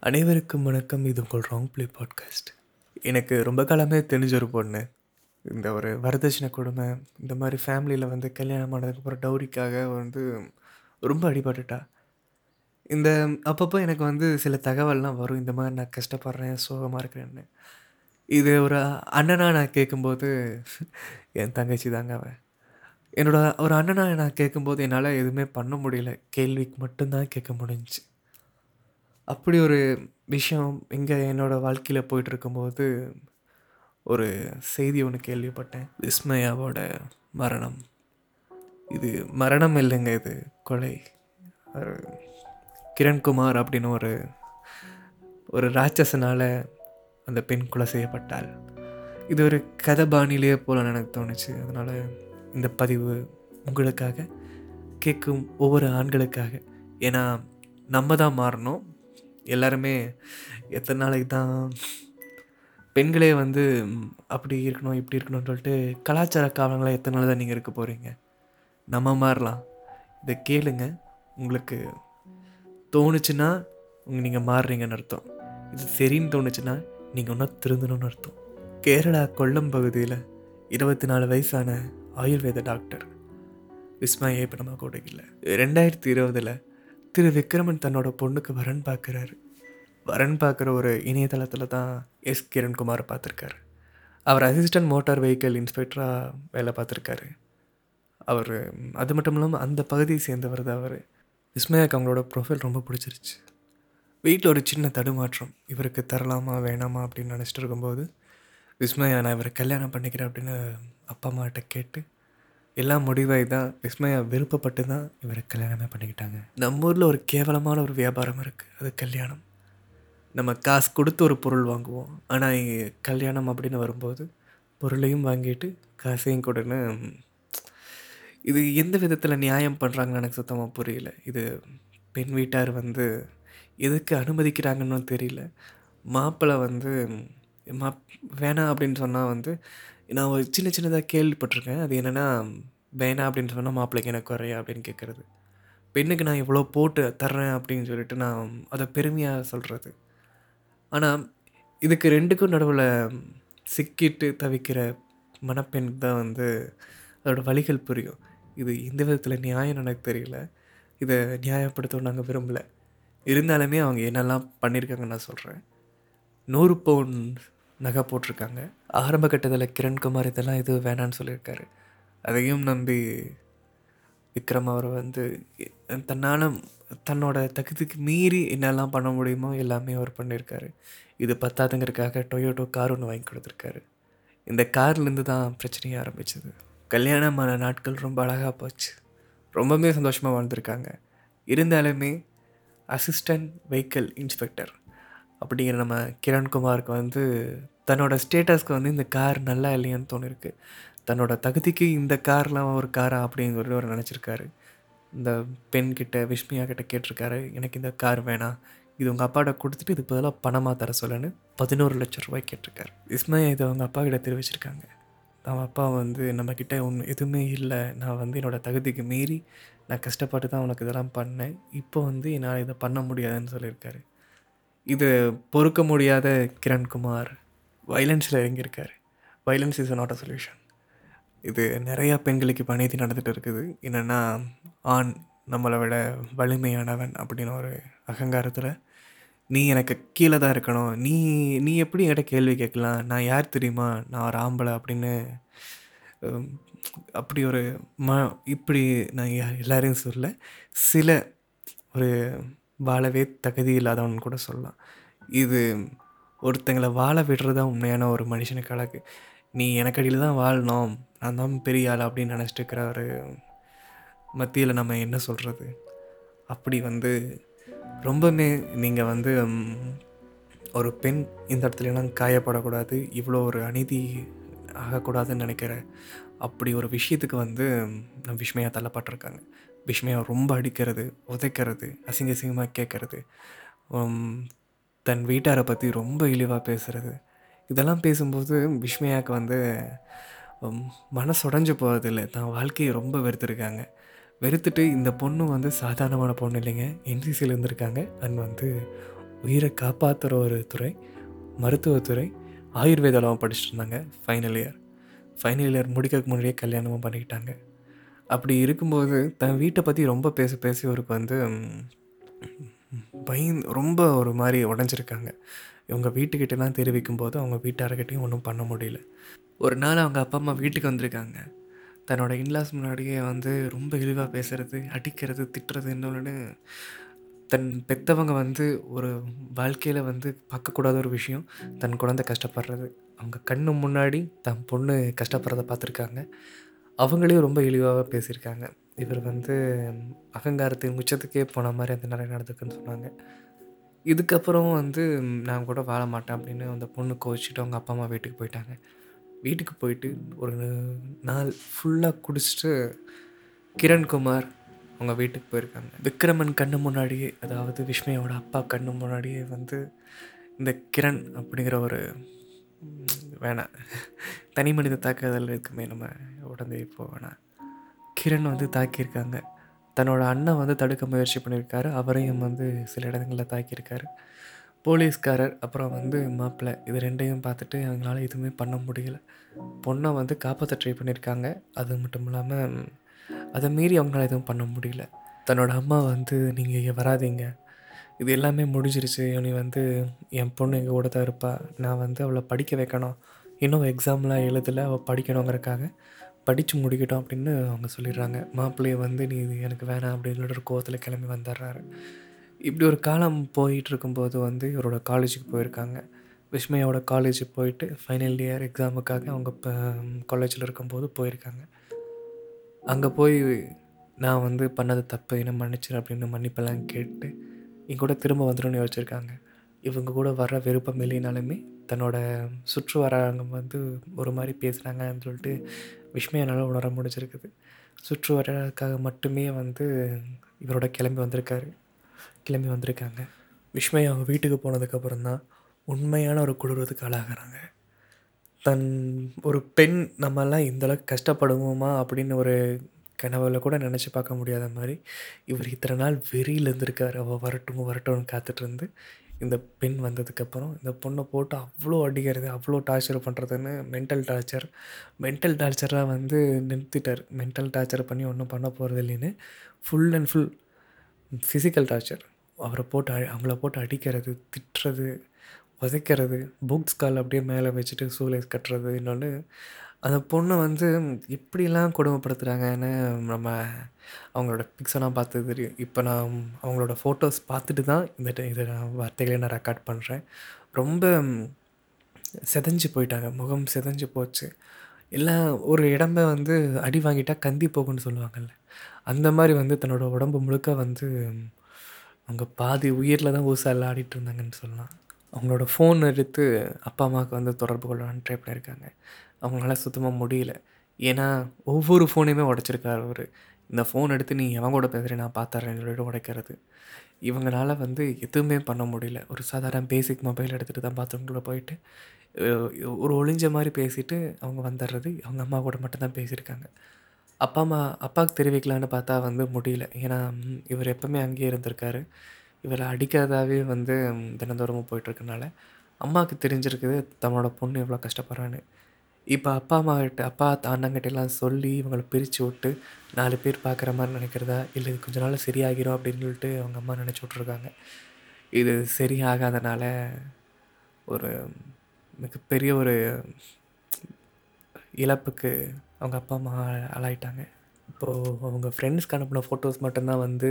அனைவருக்கும் வணக்கம். இது உங்கள் ராங் பிளே பாட்காஸ்ட் எனக்கு ரொம்ப காலமே தெரிஞ்ச ஒரு பொண்ணு. இந்த ஒரு வரதட்சணை கொடுமை இந்த மாதிரி ஃபேமிலியில் வந்து கல்யாணம் ஆனதுக்கப்புறம் டௌரிக்காக வந்து ரொம்ப அடிபட்டுட்டா. இந்த அப்பப்போ எனக்கு வந்து சில தகவல்லாம் வரும். இந்த மாதிரி நான் கஷ்டப்படுறேன் சோகமாக இருக்கிறேன்னு. இது ஒரு அண்ணனாக நான் கேட்கும்போது என் தங்கச்சி தாங்க அவன் என்னோட ஒரு அண்ணனாக நான் கேட்கும்போது என்னால் எதுவுமே பண்ண முடியல. கேள்விக்கு மட்டும்தான் கேட்க முடிஞ்சுச்சு. அப்படி ஒரு விஷயம் இங்கே என்னோடய வாழ்க்கையில் போயிட்டுருக்கும்போது ஒரு செய்தி ஒன்று கேள்விப்பட்டேன். விஸ்மயாவோட மரணம். இது மரணம் இல்லைங்க இது கொலை. கிரண்குமார் அப்படின்னு ஒரு ஒரு ராட்சசனால் அந்த பெண் கொலை செய்யப்பட்டாள். இது ஒரு கதை பாணியிலேயே போல எனக்கு தோணுச்சு. அதனால் இந்த பதிவு உங்களுக்காக கேட்கும் ஒவ்வொரு ஆண்களுக்காக. ஏன்னா நம்ம தான் மாறணும். எல்லாருமே எத்தனை நாளைக்கு தான் பெண்களே வந்து அப்படி இருக்கணும் இப்படி இருக்கணும்னு சொல்லிட்டு கலாச்சார காவலங்களாக எத்தனை நாள் தான் நீங்கள் இருக்க போகிறீங்க நம்ம மாறலாம். இதை கேளுங்க. உங்களுக்கு தோணுச்சுன்னா உங்க நீங்கள் மாறுறீங்கன்னு அர்த்தம். இது சரின்னு தோணுச்சுன்னா நீங்கள் ஒன்றா திருந்தணும்னு அர்த்தம். கேரளா கொல்லம் பகுதியில் இருபத்தி நாலு வயசான ஆயுர்வேத டாக்டர் விஸ்மயா இப்போ நம்ம கூட இல்லை. ரெண்டாயிரத்தி இருபதில் திரு விக்ரமன் தன்னோட பொண்ணுக்கு வரன் பார்க்குறாரு. வரன் பார்க்குற ஒரு இணையதளத்தில் தான் எஸ் கிரண்குமார் பார்த்துருக்காரு. அவர் அசிஸ்டன்ட் மோட்டார் வெஹிக்கிள் இன்ஸ்பெக்டராக வேலை பார்த்துருக்காரு. அவர் அது மட்டும் இல்லாமல் அந்த பகுதியை சேர்ந்தவர் தான் அவர். விஸ்மயாக்கு அவங்களோட ப்ரொஃபைல் ரொம்ப பிடிச்சிருச்சு. வீட்டில் ஒரு சின்ன தடுமாற்றம். இவருக்கு தரலாமா வேணாமா அப்படின்னு நினச்சிட்டு இருக்கும்போது விஸ்மயா நான் இவரை கல்யாணம் பண்ணிக்கிறேன் அப்படின்னு அப்பா அம்மாட்ட கேட்டு எல்லாம் முடிவாகி தான் விஸ்மயா விருப்பப்பட்டு தான் இவரை கல்யாணமே பண்ணிக்கிட்டாங்க. நம்ம ஊரில் ஒரு கேவலமான ஒரு வியாபாரம் இருக்குது அது கல்யாணம். நம்ம காசு கொடுத்து ஒரு பொருள் வாங்குவோம் ஆனால் இங்கே கல்யாணம் அப்படின்னு வரும்போது பொருளையும் வாங்கிட்டு காசையும் கொடுன்னு இது எந்த விதத்தில் நியாயம் பண்ணுறாங்கன்னு எனக்கு சுத்தமாக புரியல. இது பெண் வீட்டார் வந்து எதுக்கு அனுமதிக்கிறாங்கன்னு தெரியல. மாப்பிள்ளை வந்து மா வேணாம் அப்படின்னு சொன்னால் வந்து நான் ஒரு சின்ன சின்னதாக கேள்விப்பட்டிருக்கேன். அது என்னென்னா வேணாம் அப்படின்னு சொன்னால் மாப்பிள்ளைக்கு எனக்கு குறையா அப்படின்னு கேட்குறது பெண்ணுக்கு நான் இவ்வளோ போட்டு தர்றேன் அப்படின்னு சொல்லிட்டு நான் அதை பெருமையாக சொல்கிறது ஆனால் இதுக்கு ரெண்டுக்கும் நடுவில் சிக்கிட்டு தவிக்கிற மணப்பெண்ணுக்கு தான் வந்து அதோட வழிகள் புரியும். இது எந்த விதத்தில் நியாயம் எனக்கு தெரியல. இதை நியாயப்படுத்தவும் நாங்கள் விரும்பலை. இருந்தாலுமே அவங்க என்னெல்லாம் பண்ணியிருக்காங்கன்னு நான் சொல்கிறேன் நூறு பவுன் நகை போட்டிருக்காங்க. ஆரம்ப கட்டத்தில் கிரண்குமார் இதெல்லாம் எதுவும் வேணான்னு சொல்லியிருக்காரு. அதையும் நம்பி விக்ரம் அவர் வந்து தன்னால் தன்னோட தகுதிக்கு மீறி என்னெல்லாம் பண்ண முடியுமோ எல்லாமே அவர் பண்ணியிருக்காரு. இது பத்தாதுங்கிறதுக்காக டொயோட்டோ கார் ஒன்று வாங்கி கொடுத்துருக்காரு. இந்த கார்லேருந்து தான் பிரச்சனையே ஆரம்பிச்சது. கல்யாணமான நாட்கள் ரொம்ப அழகாக போச்சு. ரொம்பவே சந்தோஷமாக வாழ்ந்திருக்காங்க. இருந்தாலுமே அசிஸ்டன்ட் வெஹிக்கிள் இன்ஸ்பெக்டர் அப்படிங்கிற நம்ம கிரண்குமாருக்கு வந்து தன்னோட ஸ்டேட்டஸ்க்கு வந்து இந்த கார் நல்லா இல்லையான்னு தோணிருக்கு. தன்னோட தகுதிக்கு இந்த கார்லாம் ஒரு காரா அப்படிங்கிறது அவர் நினச்சிருக்காரு. இந்த பெண்கிட்ட விஷ்மியா கிட்ட கேட்டிருக்காரு எனக்கு இந்த கார் வேணாம். இது உங்கள் அப்பாட்ட கொடுத்துட்டு இது பதிலாக பணமாக தர சொல்லுன்னு பதினோரு லட்சம் ரூபாய் கேட்டிருக்காரு. இஸ்மையா இதை அவங்க அப்பா கிட்ட தெரிவிச்சிருக்காங்க. அவன் அப்பா வந்து நம்மக்கிட்ட ஒன்று எதுவுமே இல்லை. நான் வந்து என்னோடய தகுதிக்கு மீறி நான் கஷ்டப்பட்டு தான் உனக்கு இதெல்லாம் பண்ணேன். இப்போ வந்து என்னால் இதை பண்ண முடியாதுன்னு சொல்லியிருக்காரு. இது பொறுக்க முடியாத கிரண்குமார். வைலன்ஸில் இறங்கியிருக்கார். Violence is not a solution இது நிறையா பெண்களுக்கு இப்போ அநீதி நடந்துகிட்டு இருக்குது. என்னென்னா ஆண் நம்மளை விட வலிமையானவன் அப்படின்னு ஒரு அகங்காரத்தில் நீ எனக்கு கீழே தான் இருக்கணும். நீ நீ எப்படி என்கிட்ட கேள்வி கேட்கலாம்? நான் யார் தெரியுமா? நான் ஒரு ஆம்பளை அப்படின்னு அப்படி ஒரு ம இப்படி நான் யா- எல்லாரையும் சொல்ல சில ஒரு வாழவே தகுதி இல்லாதவன் கூட சொல்லலாம். இது ஒருத்தங்களை வாழ விடுறது தான் உண்மையான ஒரு மனுஷனுக்கு அழகு. நீ எனக்கு அடியில் தான் வாழணும். நான் தான் பெரிய ஆள் அப்படின்னு நினச்சிட்டு இருக்கிற ஒரு மத்தியில் நம்ம என்ன சொல்கிறது அப்படி வந்து ரொம்பவுமே நீங்கள் வந்து ஒரு பெண் இந்த இடத்துலலாம் காயப்படக்கூடாது. இவ்வளோ ஒரு அநீதி ஆகக்கூடாதுன்னு நினைக்கிற அப்படி ஒரு விஷயத்துக்கு வந்து நம்ம தள்ளப்பட்டிருக்காங்க. விஸ்மயா ரொம்ப அடிக்கிறது உதைக்கிறது அசிங்க அசிங்கமாக கேட்கறது தன் வீட்டாரை பற்றி ரொம்ப இழிவாக பேசுகிறது இதெல்லாம் பேசும்போது விஷ்மயாவுக்கு வந்து உம், மனசு உடஞ்சி போகிறதில்ல தான் வாழ்க்கையை ரொம்ப வெறுத்துருக்காங்க. வெறுத்துட்டு இந்த பொண்ணு வந்து சாதாரணமான பொண்ணு இல்லைங்க. என்சிசியில் இருந்திருக்காங்க. அண்ட் வந்து உயிரை காப்பாற்றுற ஒரு துறை மருத்துவத்துறை ஆயுர்வேதாலாம் படிச்சுட்டு இருந்தாங்க. ஃபைனல் இயர் ஃபைனல் இயர் முடிக்கிறதுக்கு முன்னாடியே கல்யாணமும் பண்ணிக்கிட்டாங்க. அப்படி இருக்கும்போது தன் வீட்டை பற்றி ரொம்ப பேச பேசி இவருக்கு வந்து பயந்து ரொம்ப ஒரு மாதிரி உடஞ்சிருக்காங்க. இவங்க வீட்டுக்கிட்டலாம் தெரிவிக்கும் போது அவங்க வீட்டார்கிட்டையும் ஒன்றும் பண்ண முடியல. ஒரு நாள் அவங்க அப்பா அம்மா வீட்டுக்கு வந்திருக்காங்க. தன்னோட இன்லாஸ் முன்னாடியே வந்து ரொம்ப இழிவாக பேசுகிறது அடிக்கிறது திட்டுறது இன்னொன்று தன் பெற்றவங்க வந்து ஒரு வாழ்க்கையில் வந்து பார்க்கக்கூடாத ஒரு விஷயம். தன் குழந்தை கஷ்டப்படுறது. அவங்க கண்ணு முன்னாடி தன் பொண்ணு கஷ்டப்படுறத பார்த்துருக்காங்க. அவங்களையும் ரொம்ப இழிவாக பேசியிருக்காங்க. இவர் வந்து அகங்காரத்தின் உச்சத்துக்கே போன மாதிரி அந்த நிறைய நடந்துக்குன்னு சொன்னாங்க. இதுக்கப்புறம் வந்து நான் கூட வாழ மாட்டேன் அப்படின்னு அந்த பொண்ணு கோச்சிட்டு அவங்க அப்பா அம்மா வீட்டுக்கு போயிட்டாங்க. வீட்டுக்கு போயிட்டு ஒரு நாள் ஃபுல்லாக குடிச்சிட்டு கிரண்குமார் அவங்க வீட்டுக்கு போயிருக்காங்க. விக்ரமன் கண்ணு முன்னாடியே அதாவது விஷ்மையோட அப்பா கண்ணு முன்னாடியே வந்து இந்த கிரண் அப்படிங்கிற ஒரு வேணாம். தனி மனித தாக்குதல் இருக்குமே நம்ம உடனே இப்போ வேணாம். கிரண் வந்து தாக்கியிருக்காங்க. தன்னோட அண்ணன் வந்து தடுக்க முயற்சி பண்ணியிருக்காரு. அவரையும் வந்து சில இடங்களில் தாக்கியிருக்காரு. போலீஸ்காரர் அப்புறம் வந்து மாப்பிள்ளை இது ரெண்டையும் பார்த்துட்டு அவங்களால எதுவுமே பண்ண முடியல. பொண்ணை வந்து காப்பாற்ற ட்ரை பண்ணியிருக்காங்க. அது மட்டும் இல்லாமல் அதை மீறி அவங்களால எதுவும் பண்ண முடியல. தன்னோட அம்மா வந்து நீங்கள் இங்கே வராதீங்க. இது எல்லாமே முடிஞ்சிருச்சு. இனி வந்து என் பொண்ணு எங்கள் கூட தான் இருப்பாள் நான் வந்து அவளை படிக்க வைக்கணும். இன்னும் எக்ஸாம்லாம் எழுதலை. அவள் படிக்கணுங்கிறக்காக படித்து முடிக்கட்டும் அப்படின்னு அவங்க சொல்லிடுறாங்க. மாப்பிள்ளையை வந்து நீ எனக்கு வேணாம் அப்படின்னு ஒரு கோவத்தில் கிளம்பி வந்துடுறாரு. இப்படி ஒரு காலம் போயிட்டு இருக்கும்போது வந்து இவரோட காலேஜுக்கு போயிருக்காங்க. விஸ்மயோட காலேஜுக்கு போயிட்டு ஃபைனல் இயர் எக்ஸாமுக்காக அவங்க இப்போ காலேஜில் இருக்கும்போது போயிருக்காங்க. அங்கே போய் நான் வந்து பண்ணது தப்பு. என்ன மன்னிச்சிரு அப்படின்னு மன்னிப்பெல்லாம் கேட்டு என் கூட திரும்ப வந்துடும்னு யோசிச்சிருக்காங்க. இவங்க கூட வர விருப்பம் இல்லைனாலுமே தன்னோட சுற்று வராங்க வந்து ஒரு மாதிரி பேசுகிறாங்கன்னு சொல்லிட்டு விஸ்மயனால் உணர முடிஞ்சிருக்குது. சுற்று வரக்காக மட்டுமே வந்து இவரோட கிளம்பி வந்திருக்காரு. கிளம்பி வந்திருக்காங்க. விஸ்மயா அவங்க வீட்டுக்கு போனதுக்கப்புறம் தான் உண்மையான ஒரு குளிர்வதுக்கு ஆளாகிறாங்க. தன் ஒரு பெண் நம்மெல்லாம் இந்தளவுக்கு கஷ்டப்படுவோமா அப்படின்னு ஒரு கனவுல கூட நினச்சி பார்க்க முடியாத மாதிரி இவர் இத்தனை நாள் வெறியில் இருந்திருக்கார் அவள் வரட்டும் வரட்டும்னு காத்துட்ருந்து இந்த பெண் வந்ததுக்கப்புறம் இந்த பொண்ணை போட்டு அவ்வளோ அடிக்கிறது அவ்வளோ டார்ச்சர் பண்ணுறதுன்னு மென்டல் டார்ச்சர் மென்டல் டார்ச்சராக வந்து நிறுத்திட்டார். மென்டல் டார்ச்சர் பண்ணி ஒன்றும் பண்ண போகிறது இல்லைன்னு full and full physical torture அவரை போட்டு அவங்கள போட்டு அடிக்கிறது திட்டுறது உதைக்கிறது புக்ஸ் கால் அப்படியே மேலே வச்சுட்டு சூலேஸ் கட்டுறது இன்னொன்று அந்த பொண்ணை வந்து எப்படிலாம் கொடுமைப்படுத்துகிறாங்கன்னு நம்ம அவங்களோட பிக்ஸெல்லாம் பார்த்து தெரியும். இப்போ நான் அவங்களோட ஃபோட்டோஸ் பார்த்துட்டு தான் இந்த ட- இதை நான் வார்த்தைகளை நான் ரெக்கார்ட் பண்ணுறேன் ரொம்ப செதஞ்சு போயிட்டாங்க. முகம் செதஞ்சு போச்சு. எல்லாம் ஒரு இடம்ப வந்து அடி வாங்கிட்டா கந்தி போகும்னு சொல்லுவாங்கல்ல. அந்த மாதிரி வந்து தன்னோட உடம்பு முழுக்க வந்து அவங்க பாதி உயிரில் தான் ஊசால ஆடிட்டு இருந்தாங்கன்னு சொல்லலாம். அவங்களோட ஃபோன் எடுத்து அப்பா அம்மாவுக்கு வந்து தொடர்பு கொள்ளலான்னு ட்ரை பண்ணியிருக்காங்க. அவங்களால சுத்தமாக முடியல. ஏன்னா ஒவ்வொரு ஃபோனையுமே உடச்சிருக்காரு அவர். இந்த ஃபோன் எடுத்து நீ எவன் கூட பேசுகிறேன் நான் பார்த்துறேன்னு சொல்லிட்டு உடைக்கிறது. இவங்களால வந்து எதுவுமே பண்ண முடியல. ஒரு சாதாரண பேசிக் மொபைல் எடுத்துகிட்டு தான் பாத்ரூம்குள்ளே போயிட்டு ஒரு ஒளிஞ்ச மாதிரி பேசிட்டு அவங்க வந்துடுறது அவங்க அம்மா கூட மட்டும்தான் பேசியிருக்காங்க. அப்பா அம்மா அப்பாவுக்கு தெரிவிக்கலான்னு பார்த்தா வந்து முடியல. ஏன்னா இவர் எப்போவுமே அங்கேயே இருந்திருக்காரு. இவரை அடிக்காதாவே வந்து தினந்தோறமும் போயிட்டுருக்கனால அம்மாவுக்கு தெரிஞ்சிருக்குது தன்னோட பொண்ணு எவ்வளோ கஷ்டப்படுறான்னு. இப்போ அப்பா அம்மாக்கிட்ட அப்பா அண்ணங்கிட்ட எல்லாம் சொல்லி இவங்களை பிரித்து விட்டு நாலு பேர் பார்க்குற மாதிரி நினைக்கிறதா? இல்லை இது கொஞ்ச நாள் சரியாகிரும் அப்படின்னு சொல்லிட்டு அவங்க அம்மா நினச்சி விட்ருக்காங்க இது சரியாகாதனால ஒரு மிகப்பெரிய ஒரு இழப்புக்கு அவங்க அப்பா அம்மா ஆளாயிட்டாங்க. இப்போது அவங்க ஃப்ரெண்ட்ஸ்க்கு அனுப்பின ஃபோட்டோஸ் மட்டும்தான் வந்து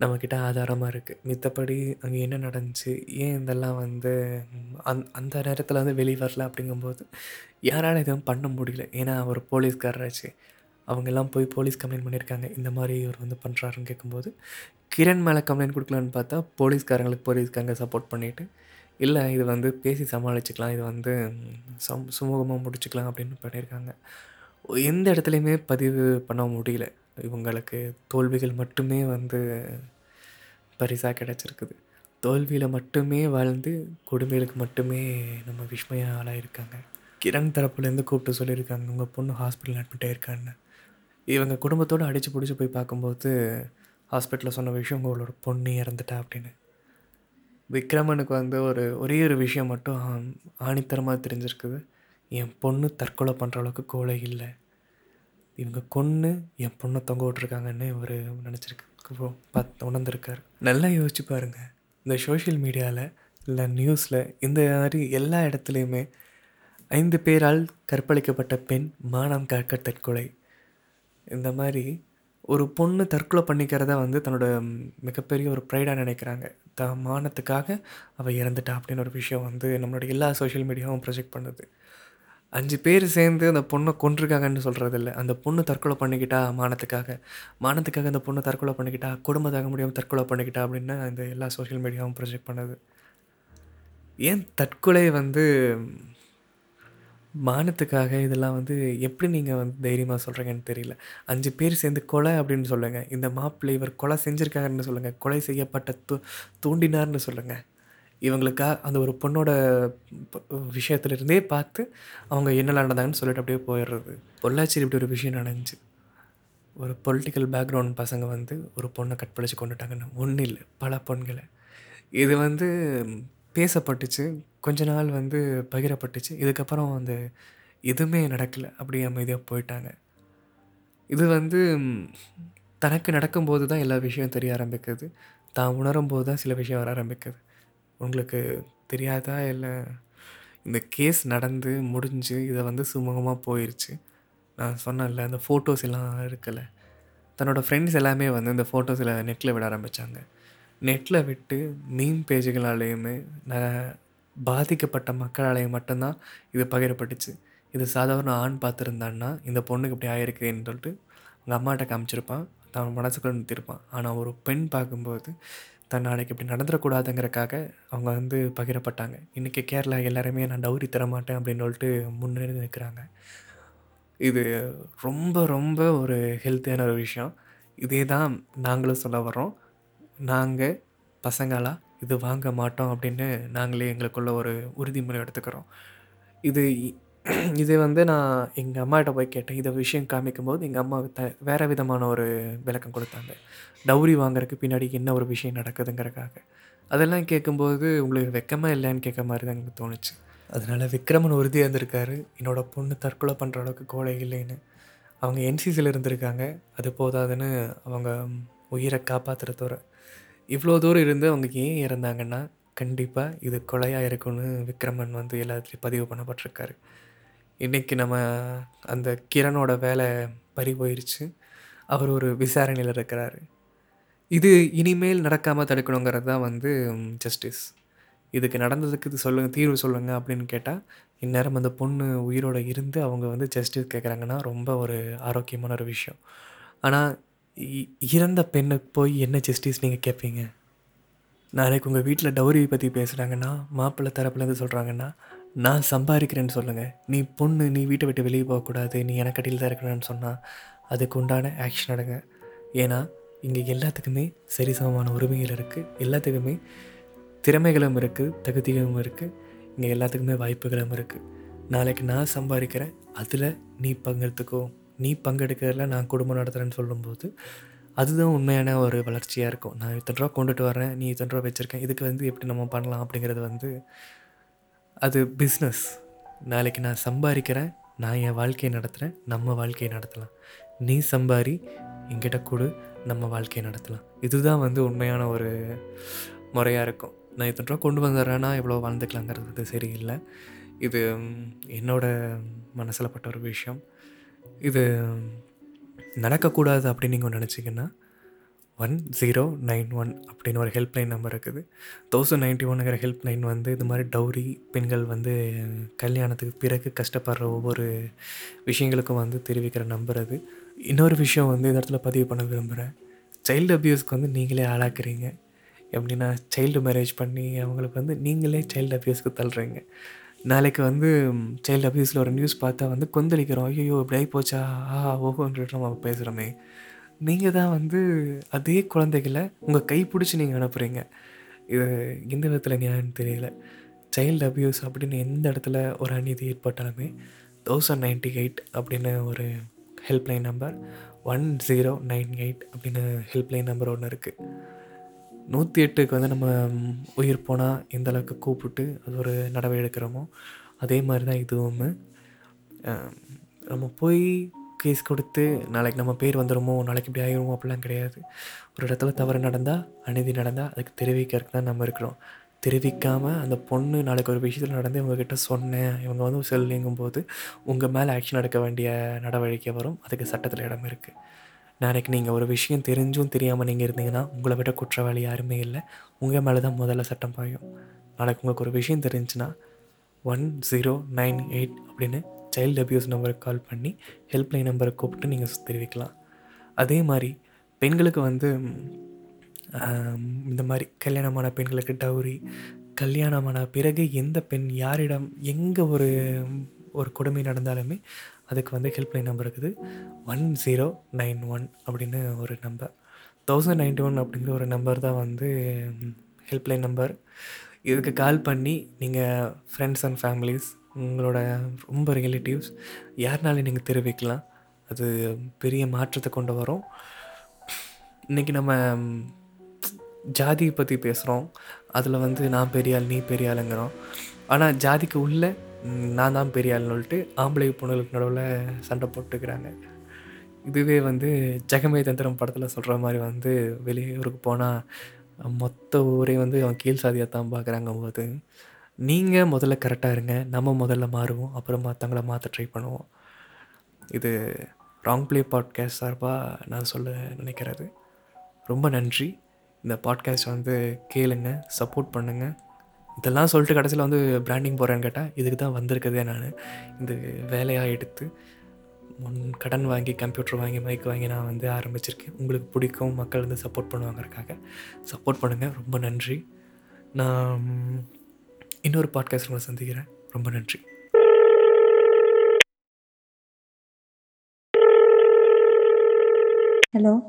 நம்மக்கிட்ட ஆதாரமாக இருக்குது மித்தபடி அங்கே என்ன நடந்துச்சு? ஏன் இதெல்லாம் வந்து அந் அந்த நேரத்தில் வந்து வெளியே வரல அப்படிங்கும்போது யாரால எதுவும் பண்ண முடியல. ஏன்னா அவர் போலீஸ்காரராச்சு. அவங்கெல்லாம் போய் போலீஸ் கம்ப்ளைண்ட் பண்ணியிருக்காங்க இந்த மாதிரி இவர் வந்து பண்ணுறாருன்னு கேட்கும்போது கிரண் மேலே கம்ப்ளைண்ட் கொடுக்கலான்னு பார்த்தா போலீஸ்காரங்களுக்கு போலீஸ்காரங்க சப்போர்ட் பண்ணிவிட்டு இல்லை இது வந்து பேசி சமாளிச்சுக்கலாம். இது வந்து சம் சுமூகமாக முடிச்சுக்கலாம் அப்படின்னு பண்ணியிருக்காங்க எந்த இடத்துலையுமே பதிவு பண்ண முடியல. இவங்களுக்கு தோல்விகள் மட்டுமே வந்து பரிசாக கிடச்சிருக்குது. தோல்வியில் மட்டுமே வாழ்ந்து கொடுமைகளுக்கு மட்டுமே நம்ம விஸ்மயா ஆளாயிருக்காங்க. கிரண் தரப்புலேருந்து கூப்பிட்டு சொல்லியிருக்காங்க உங்கள் பொண்ணு ஹாஸ்பிட்டல் அட்மிட் ஆயிருக்கான்னு. இவங்க குடும்பத்தோடு அடித்து பிடிச்சி போய் பார்க்கும்போது ஹாஸ்பிட்டலில் சொன்ன விஷயம் உங்களோட பொண்ணு இறந்துட்டா அப்படின்னு. விக்ரமனுக்கு வந்து ஒரு ஒரே ஒரு விஷயம் மட்டும் ஆணித்தரமாக தெரிஞ்சிருக்குது. என் பொண்ணு தற்கொலை பண்ணுற அளவுக்கு கோலை இல்லை. இவங்க கொன்று என் பொண்ணை தொங்க விட்ருக்காங்கன்னு இவர் நினச்சிருக்கு பார்த்து உணர்ந்துருக்கார். நல்லா யோசிச்சு பாருங்கள் இந்த சோஷியல் மீடியாவில் இல்லை நியூஸில் இந்த மாதிரி எல்லா இடத்துலையுமே ஐந்து பேரால் கற்பழிக்கப்பட்ட பெண் மானம் காக்க தற்கொலை. இந்த மாதிரி ஒரு பொண்ணு தற்கொலை பண்ணிக்கிறத வந்து தன்னோட மிகப்பெரிய ஒரு ப்ரைடாக நினைக்கிறாங்க. த மானத்துக்காக அவள் இறந்துட்டா அப்படின்னு ஒரு விஷயம் வந்து நம்மளோட எல்லா சோஷியல் மீடியாவும் ப்ரொஜெக்ட் பண்ணுது. அஞ்சு பேர் சேர்ந்து அந்த பொண்ணை கொண்டிருக்காங்கன்னு சொல்கிறது அந்த பொண்ணு தற்கொலை பண்ணிக்கிட்டா மானத்துக்காக. மானத்துக்காக அந்த பொண்ணு தற்கொலை பண்ணிக்கிட்டா குடும்பத்தாக தாங்க முடியாமல் தற்கொலை பண்ணிக்கிட்டா அப்படின்னு இந்த எல்லா சோஷியல் மீடியாவும் ப்ரொஜெக்ட் பண்ணுது. ஏன் தற்கொலை வந்து மானத்துக்காக இதெல்லாம் வந்து எப்படி நீங்கள் வந்து தைரியமாக சொல்கிறீங்கன்னு தெரியல. அஞ்சு பேர் சேர்ந்து கொலை அப்படின்னு சொல்லுங்கள் இந்த மாப்பிள்ளை இவர் கொலை செஞ்சுருக்காங்கன்னு சொல்லுங்கள் கொலை செய்யப்பட்ட தூ தூண்டினார்னு சொல்லுங்கள் இவங்களுக்காக அந்த ஒரு பொண்ணோட விஷயத்துலேருந்தே பார்த்து அவங்க என்னெல்லாம் நடந்தாங்கன்னு சொல்லிட்டு அப்படியே போயிடுறது. பொள்ளாச்சியில் இப்படி ஒரு விஷயம் நடந்துச்சு. ஒரு பொலிட்டிக்கல் பேக்ரவுண்ட் பசங்க வந்து ஒரு பொண்ணை கற்பழிச்சு கொண்டுட்டாங்கன்னு. ஒன்றும் இல்லை. பல பொண்களை இது வந்து பேசப்பட்டுச்சு. கொஞ்ச நாள் வந்து பகிரப்பட்டுச்சு. இதுக்கப்புறம் அந்த எதுவுமே நடக்கலை. அப்படியே அமைதியாக போயிட்டாங்க. இது வந்து தனக்கு நடக்கும்போது தான் எல்லா விஷயம் தெரிய ஆரம்பிக்குது. தான் உணரும் போது தான் சில விஷயம் வர ஆரம்பிக்குது. உங்களுக்கு தெரியாதா இல்லை? இந்த கேஸ் நடந்து முடிஞ்சு இதை வந்து சுமூகமாக போயிடுச்சு நான் சொன்னேன்ல அந்த ஃபோட்டோஸ் எல்லாம் இருக்கலை தன்னோட ஃப்ரெண்ட்ஸ் எல்லாமே வந்து இந்த ஃபோட்டோஸில் நெட்டில் விட ஆரம்பித்தாங்க நெட்டில் விட்டு மீன் பேஜுகளாலேயுமே நான் பாதிக்கப்பட்ட மக்களாலேயும் மட்டும்தான் இது பகிரப்பட்டுச்சு. இது சாதாரண ஆண் பார்த்துருந்தான்னா இந்த பொண்ணுக்கு இப்படி ஆயிருக்குன்னு சொல்லிட்டு அவங்க அம்மாட்ட காமிச்சிருப்பான். தான் மனசுக்குள்ள நிறுத்திருப்பான். ஆனால் ஒரு பெண் பார்க்கும்போது தன் நாளைக்கு இப்படி நடந்துடக்கூடாதுங்கிறக்காக அவங்க வந்து பகிரப்பட்டாங்க. இன்றைக்கி கேரளா எல்லாருமே நான் டவுரி தர மாட்டேன் அப்படின்னு சொல்லிட்டு முன்னேறி நிற்கிறாங்க. இது ரொம்ப ரொம்ப ஒரு ஹெல்த்தியான ஒரு விஷயம். இதே தான் நாங்களும் சொல்ல வரோம் நாங்கள் பசங்களாக இது வாங்க மாட்டோம் அப்படின்னு நாங்களே எங்களுக்குள்ள ஒரு உறுதிமொழி எடுத்துக்கிறோம். இது இது வந்து நான் எங்கள் அம்மாகிட்ட போய் கேட்டேன். இதை விஷயம் காமிக்கும்போது எங்கள் அம்மா த வேறு விதமான ஒரு விளக்கம் கொடுத்தாங்க. டவுரி வாங்குறதுக்கு பின்னாடி என்ன ஒரு விஷயம் நடக்குதுங்கிறக்காக அதெல்லாம் கேட்கும்போது உங்களுக்கு வெக்கமாக இல்லைன்னு கேட்க மாதிரி தான் எனக்கு தோணுச்சு. அதனால் விக்ரமன் உறுதியாக இருந்திருக்காரு. என்னோடய பொண்ணு தற்கொலை பண்ணுற அளவுக்கு கோலை இல்லைன்னு. அவங்க என்சிசியில் இருந்திருக்காங்க. அது போதாதுன்னு அவங்க உயிரை காப்பாற்றுறதோட இவ்வளோ தூரம் இருந்து அவங்க ஏன் இறந்தாங்கன்னா கண்டிப்பாக இது கொலையாக இருக்கும்னு விக்ரமன் வந்து எல்லாத்துலேயும் பதிவு பண்ணப்பட்டிருக்காரு. இன்றைக்கி நம்ம அந்த கிரணோட வேலை பறி போயிடுச்சு அவர் ஒரு விசாரணையில் இருக்கிறாரு. இது இனிமேல் நடக்காமல் தடுக்கணுங்கிறது தான் வந்து ஜஸ்டிஸ் இதுக்கு நடந்ததுக்கு இது சொல்லுங்கள் தீர்வு சொல்லுங்கள் அப்படின்னு கேட்டால் இந்நேரம் அந்த பொண்ணு உயிரோடு இருந்து அவங்க வந்து ஜஸ்டிஸ் கேட்குறாங்கன்னா ரொம்ப ஒரு ஆரோக்கியமான ஒரு விஷயம். ஆனால் இறந்த பெண்ணுக்கு போய் என்ன ஜஸ்டிஸ் நீங்கள் கேட்பீங்க நாளைக்கு உங்கள் வீட்டில் டவுரி பற்றி பேசுகிறாங்கன்னா மாப்பிள்ளை தரப்புலேருந்து சொல்கிறாங்கன்னா நான் சம்பாதிக்கிறேன்னு சொல்லுங்கள் நீ பொண்ணு நீ வீட்டை விட்டு வெளியே போகக்கூடாது. நீ எனக்கடியில் தான் இருக்கணும்னு சொன்னால் அதுக்கு உண்டான ஆக்ஷன் எடுங்க. ஏன்னா இங்கே எல்லாத்துக்குமே சரிசமமான உரிமைகள் இருக்குது எல்லாத்துக்குமே திறமைகளும் இருக்குது தகுதிகளும் இருக்குது இங்கே எல்லாத்துக்குமே வாய்ப்புகளும் இருக்குது நாளைக்கு நான் சம்பாதிக்கிறேன். அதில் நீ பங்கெடுத்துக்கோ. நீ பங்கெடுக்கிறதுல நான் குடும்பம் நடத்துகிறேன்னு சொல்லும்போது அதுதான் உண்மையான ஒரு வளர்ச்சியாக இருக்கும். நான் இத்தனை ரூபா கொண்டுட்டு வரேன். நீ இத்தனை ரூபா வச்சுருக்கேன். இதுக்கு வந்து எப்படி நம்ம பண்ணலாம் அப்படிங்கிறது வந்து அது பிஸ்னஸ் நாளைக்கு நான் சம்பாதிக்கிறேன் நான் என் வாழ்க்கையை நடத்துகிறேன் நம்ம வாழ்க்கையை நடத்தலாம். நீ சம்பாரி என்கிட்ட கொடு நம்ம வாழ்க்கையை நடத்தலாம். இதுதான் வந்து உண்மையான ஒரு முறையாக இருக்கும். நான் இத்தனை ரூபா கொண்டு வந்துடுறேன்னா இவ்வளோ வாழ்ந்துக்கலாங்கிறது சரியில்லை. இது என்னோட மனசில் பட்ட ஒரு விஷயம். இது நடக்கக்கூடாது அப்படின்னு நீங்கள் நினச்சிங்கன்னா ஒன் ஜீரோ நைன் ஒன் அப்படின்னு ஒரு ஹெல்ப்லைன் நம்பர் இருக்குது. தௌசண்ட் நைன்ட்டி ஒன்னுங்கிற ஹெல்ப்லைன் வந்து இது மாதிரி டவுரி பெண்கள் வந்து கல்யாணத்துக்கு பிறகு கஷ்டப்படுற ஒவ்வொரு விஷயங்களுக்கும் வந்து தெரிவிக்கிற நம்பர் அது. இன்னொரு விஷயம் வந்து இந்த இடத்துல பதிவு பண்ண விரும்புகிறேன் சைல்டு அப்யூஸ்க்கு வந்து நீங்களே ஆளாக்குறீங்க. எப்படின்னா சைல்டு மேரேஜ் பண்ணி அவங்களுக்கு வந்து நீங்களே சைல்டு அப்யூஸ்க்கு தள்ளுறீங்க. நாளைக்கு வந்து சைல்டு அப்யூஸில் ஒரு நியூஸ் பார்த்தா வந்து கொந்தளிக்கிறோம். ஐயோ இப்படி ஆகி போச்சா? ஆ ஓஹோன்ட்டு நம்ம பேசுகிறோமே நீங்கள் தான் வந்து அதே குழந்தைகளை உங்கள் கை பிடிச்சி நீங்கள் அனுப்புகிறீங்க இது எந்த விதத்தில் நியாயம்னு தெரியல. சைல்டு அப்யூஸ் அப்படின்னு எந்த இடத்துல ஒரு அநீதி ஏற்பட்டாலுமே தௌசண்ட் நைன்டி எயிட் அப்படின்னு ஒரு helpline number one zero nine eight அப்படின்னு ஹெல்ப்லைன் நம்பர் ஒன்று இருக்குது நூற்றி எட்டுக்கு வந்து நம்ம உயிர் போனால் எந்த அளவுக்கு கூப்பிட்டு அது ஒரு நடவடிக்கை எடுக்கிறோமோ அதே மாதிரி தான் இதுவும் நம்ம போய் கேஸ் கொடுத்து நாளைக்கு நம்ம பேர் வந்துடுமோ நாளைக்கு இப்படி ஆகிடுமோ அப்படிலாம் கிடையாது. ஒரு இடத்துல தவறு நடந்தால் அநீதி நடந்தால் அதுக்கு தெரிவிக்கிறதுக்கு தான் நம்ம இருக்கிறோம். தெரிவிக்காமல் அந்த பொண்ணு நாளைக்கு ஒரு விஷயத்தில் நடந்து இவங்கக்கிட்ட சொன்னேன் இவங்க வந்து செல்லிங்கும் போது உங்கள் மேலே ஆக்ஷன் எடுக்க வேண்டிய நடவடிக்கை வரும். அதுக்கு சட்டத்தில் இடம் இருக்குது நாளைக்கு நீங்கள் ஒரு விஷயம் தெரிஞ்சும் தெரியாமல் நீங்கள் இருந்தீங்கன்னா உங்களை விட குற்றவாளி யாருமே இல்லை. உங்கள் மேலே தான் முதல்ல சட்டம் பாயும். நாளைக்கு உங்களுக்கு ஒரு விஷயம் தெரிஞ்சுன்னா ஒன் ஜீரோ நைன் எயிட் அப்படின்னு சைல்டு அபியூஸ் நம்பருக்கு கால் பண்ணி ஹெல்ப்லைன் நம்பரை கூப்பிட்டு நீங்கள் தெரிவிக்கலாம். அதே மாதிரி பெண்களுக்கு வந்து இந்த மாதிரி கல்யாணமான பெண்களுக்கு டவுரி கல்யாணமான பிறகு எந்த பெண் யாரிடம் எங்கே ஒரு ஒரு கொடுமை நடந்தாலுமே அதுக்கு வந்து ஹெல்ப்லைன் நம்பர் இருக்குது. ஒன் ஜீரோ நைன் ஒன் அப்படின்னு ஒரு நம்பர் தௌசண்ட் நைன்டி ஒன் அப்படிங்கிற ஒரு நம்பர் தான் வந்து ஹெல்ப்லைன் நம்பர் இதுக்கு கால் பண்ணி நீங்கள் ஃப்ரெண்ட்ஸ் அண்ட் ஃபேமிலிஸ் உங்களோட ரொம்ப ரிலேட்டிவ்ஸ் யாருனாலும் நீங்கள் தெரிவிக்கலாம். அது பெரிய மாற்றத்தை கொண்டு வரும். இன்றைக்கி நம்ம ஜாதியை பற்றி பேசுகிறோம் அதில் வந்து நான் பெரிய ஆள் நீ பெரிய ஆளுங்கிறோம். ஆனால் ஜாதிக்கு உள்ள நான் தான் பெரிய ஆள்னு சொல்லிட்டு ஆம்பளை பொண்ணுகளுக்கு நடுவில் சண்டை போட்டுக்கிறாங்க. இதுவே வந்து ஜெகமே தந்திரம் படத்தில் சொல்கிற மாதிரி வந்து வெளியூருக்கு போனால் மொத்த ஊரே வந்து அவன் கீழ் சாதியாக தான் பார்க்குறாங்க போது நீங்கள் முதல்ல கரெக்டாக இருங்க. நம்ம முதல்ல மாறுவோம். அப்புறம் மற்றவங்கள மாற்ற ட்ரை பண்ணுவோம். இது ராங் ப்ளே பாட்காஸ்ட் சார்பாக நான் சொல்ல நினைக்கிறது. ரொம்ப நன்றி. இந்த பாட்காஸ்ட் வந்து கேளுங்க சப்போர்ட் பண்ணுங்கள் இதெல்லாம் சொல்லிட்டு கடைசியில் வந்து பிராண்டிங் போகிறேன்னு கேட்டால் இதுக்கு தான் வந்திருக்கதே நான். இந்த வேலையாக எடுத்து முன் கடன் வாங்கி கம்ப்யூட்டர் வாங்கி மைக் வாங்கி நான் வந்து ஆரம்பிச்சிருக்கேன். உங்களுக்கு பிடிக்கும் மக்கள் வந்து சப்போர்ட் பண்ணுவாங்கறக்காக சப்போர்ட் பண்ணுங்கள் ரொம்ப நன்றி. நான் இன்னொரு பாட்காஸ்ட் உங்களை சந்திக்கிறேன். ரொம்ப நன்றி. ஹலோ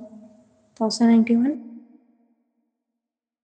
பாசா நைன்டி ஒன்